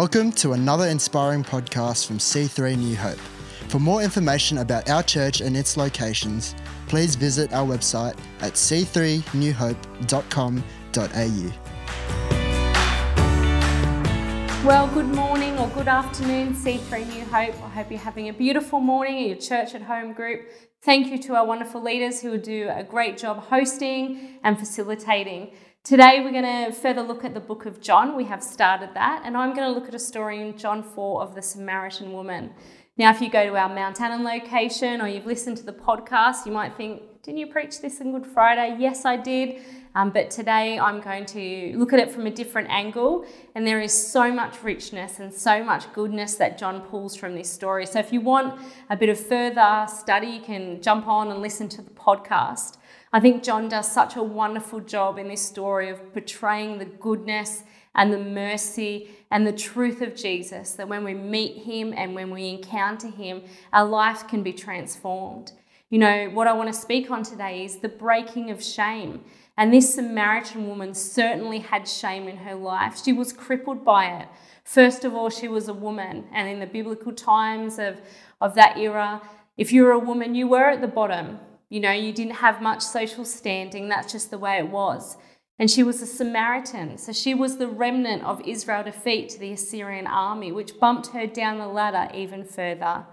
Welcome to another inspiring podcast from C3 New Hope. For more information about our church and its locations, please visit our website at c3newhope.com.au. Well, good morning or good afternoon, C3 New Hope. I hope you're having a beautiful morning at your church at home group. Thank you to our wonderful leaders who do a great job hosting and facilitating. Today, we're going to further look at the book of John. We have started that, and I'm going to look at a story in John 4 of the Samaritan woman. Now, if you go to our Mount Annan location or you've listened to the podcast, you might think, didn't you preach this on Good Friday? Yes, I did. Um, but today I'm going to look at it from a different angle, and there is so much richness and so much goodness that John pulls from this story. So, if you want a bit of further study, you can jump on and listen to the podcast. I think John does such a wonderful job in this story of portraying the goodness and the mercy and the truth of Jesus that when we meet him and when we encounter him, our life can be transformed. You know, what I want to speak on today is the breaking of shame. And this Samaritan woman certainly had shame in her life. She was crippled by it. First of all, she was a woman. And in the biblical times of, of that era, if you were a woman, you were at the bottom. You know, you didn't have much social standing, that's just the way it was. And she was a Samaritan, so she was the remnant of Israel defeat to the Assyrian army, which bumped her down the ladder even further.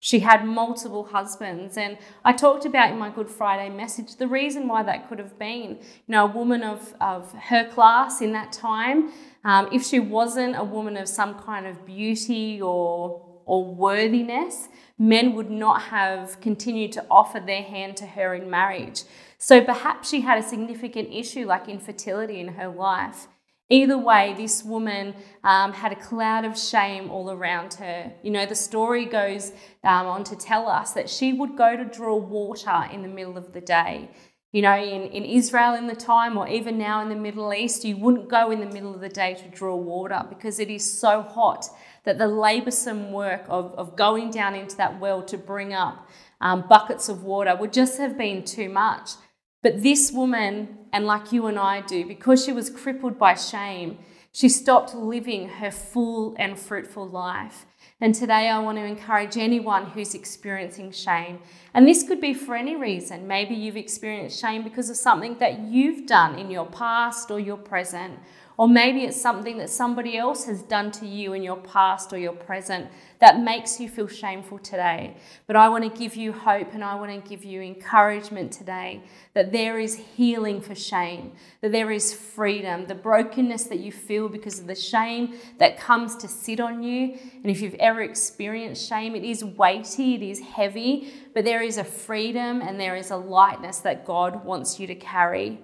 She had multiple husbands, and I talked about in my Good Friday message the reason why that could have been. You know, a woman of, of her class in that time, um, if she wasn't a woman of some kind of beauty or or worthiness, men would not have continued to offer their hand to her in marriage. So perhaps she had a significant issue like infertility in her life. Either way, this woman um, had a cloud of shame all around her. You know, the story goes um, on to tell us that she would go to draw water in the middle of the day. You know, in, in Israel in the time, or even now in the Middle East, you wouldn't go in the middle of the day to draw water because it is so hot that the laboursome work of, of going down into that well to bring up um, buckets of water would just have been too much. But this woman, and like you and I do, because she was crippled by shame, she stopped living her full and fruitful life. And today I want to encourage anyone who's experiencing shame. And this could be for any reason. Maybe you've experienced shame because of something that you've done in your past or your present, or maybe it's something that somebody else has done to you in your past or your present that makes you feel shameful today. But I want to give you hope and I want to give you encouragement today that there is healing for shame, that there is freedom, the brokenness that you feel because of the shame that comes to sit on you. And if you've ever experienced shame, it is weighty, it is heavy, but there is a freedom and there is a lightness that God wants you to carry.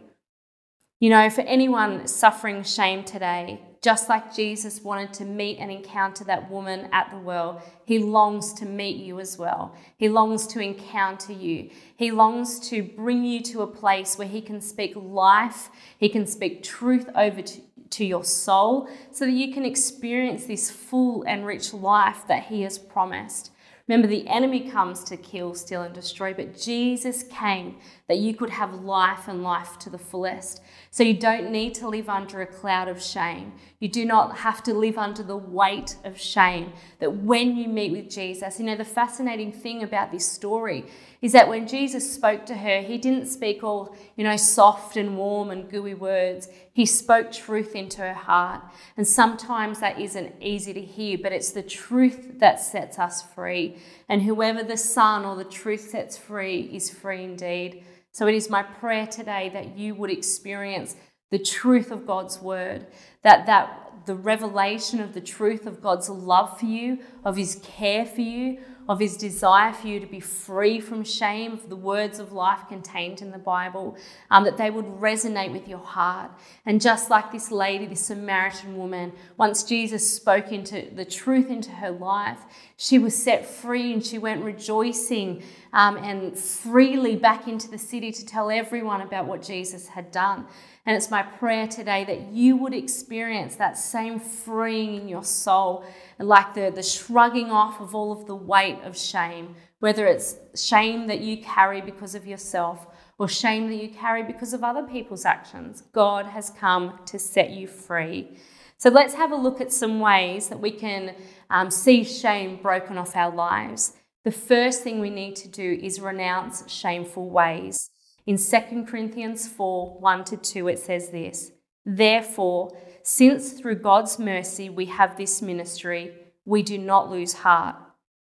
You know, for anyone suffering shame today, just like Jesus wanted to meet and encounter that woman at the well, he longs to meet you as well. He longs to encounter you. He longs to bring you to a place where he can speak life, he can speak truth over to, to your soul so that you can experience this full and rich life that he has promised. Remember, the enemy comes to kill, steal, and destroy, but Jesus came that you could have life and life to the fullest. So you don't need to live under a cloud of shame. You do not have to live under the weight of shame. That when you meet with Jesus, you know, the fascinating thing about this story is that when Jesus spoke to her, he didn't speak all, you know, soft and warm and gooey words. He spoke truth into her heart. And sometimes that isn't easy to hear, but it's the truth that sets us free. And whoever the Son or the truth sets free is free indeed. So it is my prayer today that you would experience the truth of God's word, that that the revelation of the truth of God's love for you, of his care for you, of his desire for you to be free from shame, of the words of life contained in the Bible, um, that they would resonate with your heart. And just like this lady, this Samaritan woman, once Jesus spoke into the truth into her life, she was set free and she went rejoicing um, and freely back into the city to tell everyone about what Jesus had done. And it's my prayer today that you would experience that same freeing in your soul, like the, the shrugging off of all of the weight of shame, whether it's shame that you carry because of yourself or shame that you carry because of other people's actions. God has come to set you free. So let's have a look at some ways that we can um, see shame broken off our lives. The first thing we need to do is renounce shameful ways. In 2 Corinthians 4 1 to 2, it says this Therefore, since through God's mercy we have this ministry, we do not lose heart.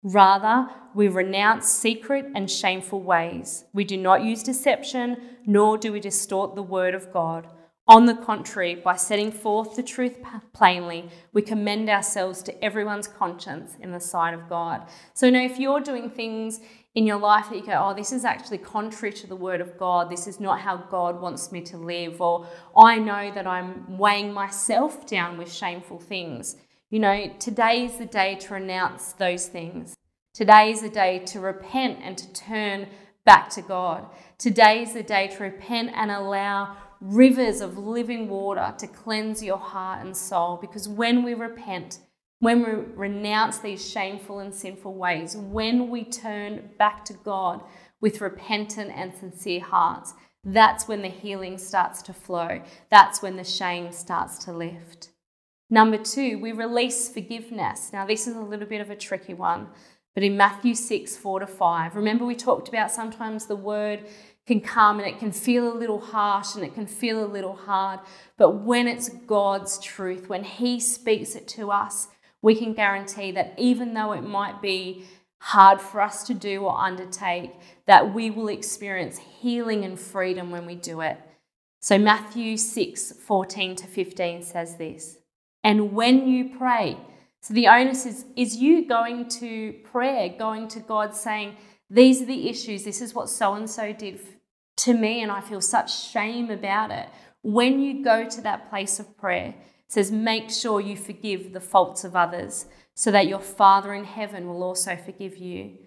Rather, we renounce secret and shameful ways. We do not use deception, nor do we distort the word of God. On the contrary, by setting forth the truth plainly, we commend ourselves to everyone's conscience in the sight of God. So, now if you're doing things in your life that you go, oh, this is actually contrary to the word of God, this is not how God wants me to live, or I know that I'm weighing myself down with shameful things, you know, today is the day to renounce those things. Today is the day to repent and to turn back to God. Today is the day to repent and allow rivers of living water to cleanse your heart and soul. Because when we repent, when we renounce these shameful and sinful ways, when we turn back to God with repentant and sincere hearts, that's when the healing starts to flow. That's when the shame starts to lift. Number two, we release forgiveness. Now, this is a little bit of a tricky one, but in Matthew 6 4 to 5, remember we talked about sometimes the word can come and it can feel a little harsh and it can feel a little hard. But when it's God's truth, when He speaks it to us, we can guarantee that even though it might be hard for us to do or undertake, that we will experience healing and freedom when we do it. So Matthew 6 14 to 15 says this. And when you pray, so the onus is, is you going to prayer, going to God saying, These are the issues, this is what so and so did to me, and I feel such shame about it. When you go to that place of prayer, says, make sure you forgive the faults of others, so that your Father in heaven will also forgive you.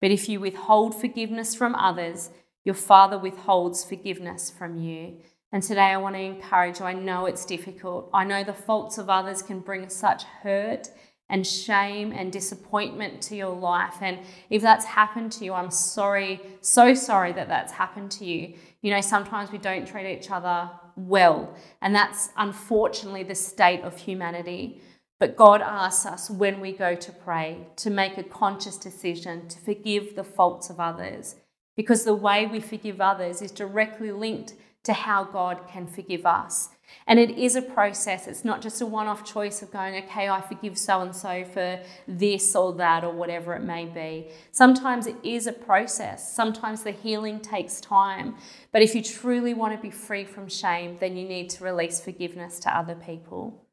But if you withhold forgiveness from others, your Father withholds forgiveness from you. And today I want to encourage you. I know it's difficult. I know the faults of others can bring such hurt and shame and disappointment to your life. And if that's happened to you, I'm sorry, so sorry that that's happened to you. You know, sometimes we don't treat each other well, and that's unfortunately the state of humanity. But God asks us when we go to pray to make a conscious decision to forgive the faults of others, because the way we forgive others is directly linked to how God can forgive us. And it is a process. It's not just a one off choice of going, okay, I forgive so and so for this or that or whatever it may be. Sometimes it is a process. Sometimes the healing takes time. But if you truly want to be free from shame, then you need to release forgiveness to other people.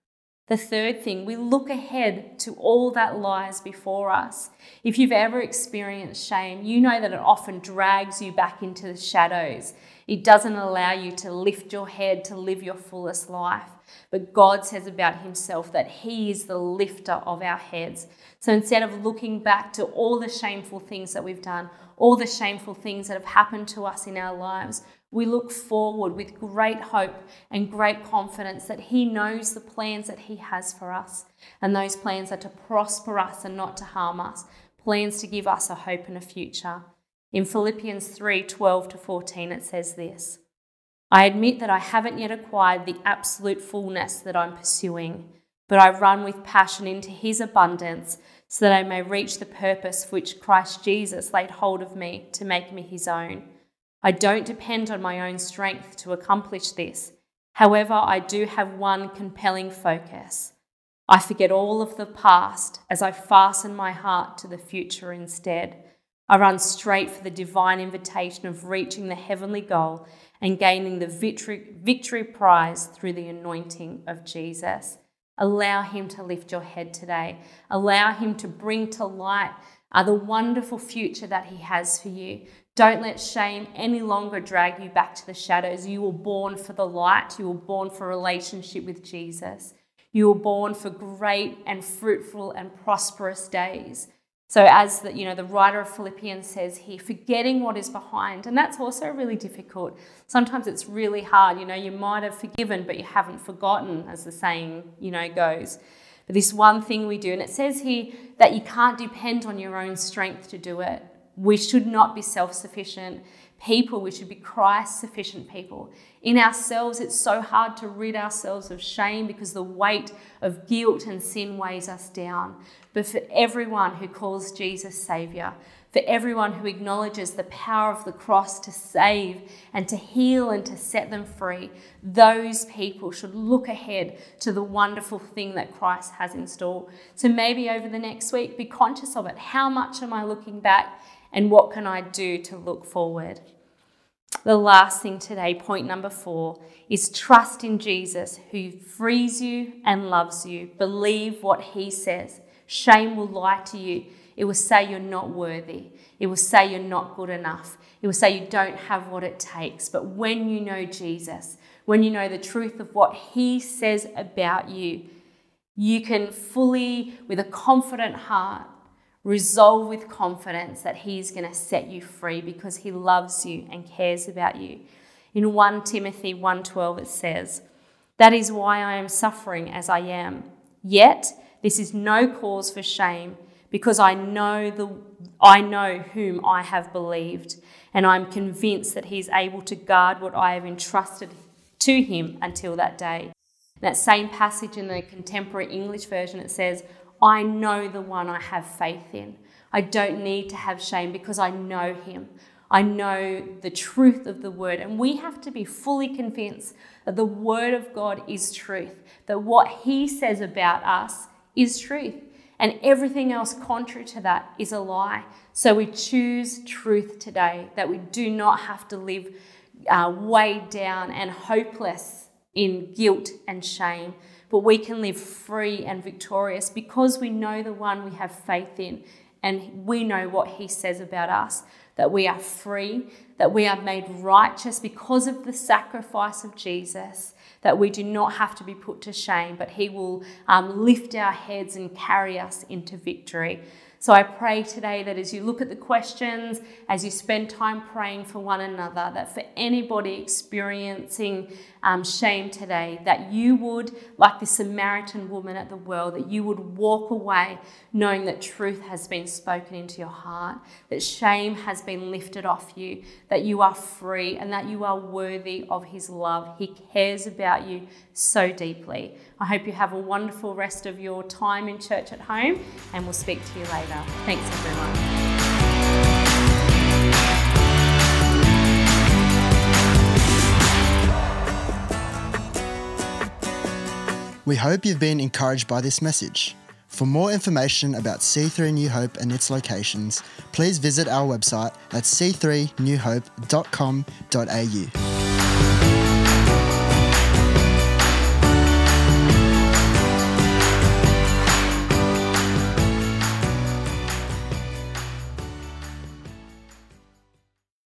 The third thing, we look ahead to all that lies before us. If you've ever experienced shame, you know that it often drags you back into the shadows. It doesn't allow you to lift your head to live your fullest life. But God says about Himself that He is the lifter of our heads. So instead of looking back to all the shameful things that we've done, all the shameful things that have happened to us in our lives, we look forward with great hope and great confidence that He knows the plans that He has for us. And those plans are to prosper us and not to harm us, plans to give us a hope and a future. In Philippians 3 12 to 14, it says this I admit that I haven't yet acquired the absolute fullness that I'm pursuing, but I run with passion into His abundance so that I may reach the purpose for which Christ Jesus laid hold of me to make me His own. I don't depend on my own strength to accomplish this. However, I do have one compelling focus. I forget all of the past as I fasten my heart to the future instead. I run straight for the divine invitation of reaching the heavenly goal and gaining the victory, victory prize through the anointing of Jesus. Allow Him to lift your head today. Allow Him to bring to light uh, the wonderful future that He has for you. Don't let shame any longer drag you back to the shadows. You were born for the light, you were born for relationship with Jesus. You were born for great and fruitful and prosperous days. So, as the, you know, the writer of Philippians says here, forgetting what is behind, and that's also really difficult. Sometimes it's really hard. You know, you might have forgiven, but you haven't forgotten, as the saying, you know, goes. But this one thing we do, and it says here that you can't depend on your own strength to do it. We should not be self sufficient. people. We should be Christ sufficient people. In ourselves, it's so hard to rid ourselves of shame because the weight of guilt and sin weighs us down. But for everyone who calls Jesus Savior, for everyone who acknowledges the power of the cross to save and to heal and to set them free, those people should look ahead to the wonderful thing that Christ has in store. So maybe over the next week, be conscious of it. How much am I looking back, and what can I do to look forward? The last thing today, point number four, is trust in Jesus who frees you and loves you. Believe what he says. Shame will lie to you it will say you're not worthy. It will say you're not good enough. It will say you don't have what it takes. But when you know Jesus, when you know the truth of what He says about you, you can fully, with a confident heart, resolve with confidence that He's going to set you free because He loves you and cares about you. In 1 Timothy 1:12 it says, "That is why I am suffering as I am. Yet this is no cause for shame." because I know the I know whom I have believed, and I'm convinced that he is able to guard what I have entrusted to him until that day. That same passage in the contemporary English version it says, I know the one I have faith in. I don't need to have shame because I know him. I know the truth of the word. And we have to be fully convinced that the word of God is truth, that what he says about us is truth. And everything else contrary to that is a lie. So we choose truth today, that we do not have to live uh, weighed down and hopeless in guilt and shame, but we can live free and victorious because we know the one we have faith in and we know what he says about us that we are free, that we are made righteous because of the sacrifice of Jesus, that we do not have to be put to shame, but He will um, lift our heads and carry us into victory. So I pray today that as you look at the questions, as you spend time praying for one another, that for anybody experiencing um, shame today, that you would, like the Samaritan woman at the well, that you would walk away knowing that truth has been spoken into your heart, that shame has been lifted off you, that you are free, and that you are worthy of His love. He cares about you so deeply. I hope you have a wonderful rest of your time in church at home, and we'll speak to you later. Thanks, everyone. We hope you've been encouraged by this message. For more information about C3 New Hope and its locations, please visit our website at c3newhope.com.au.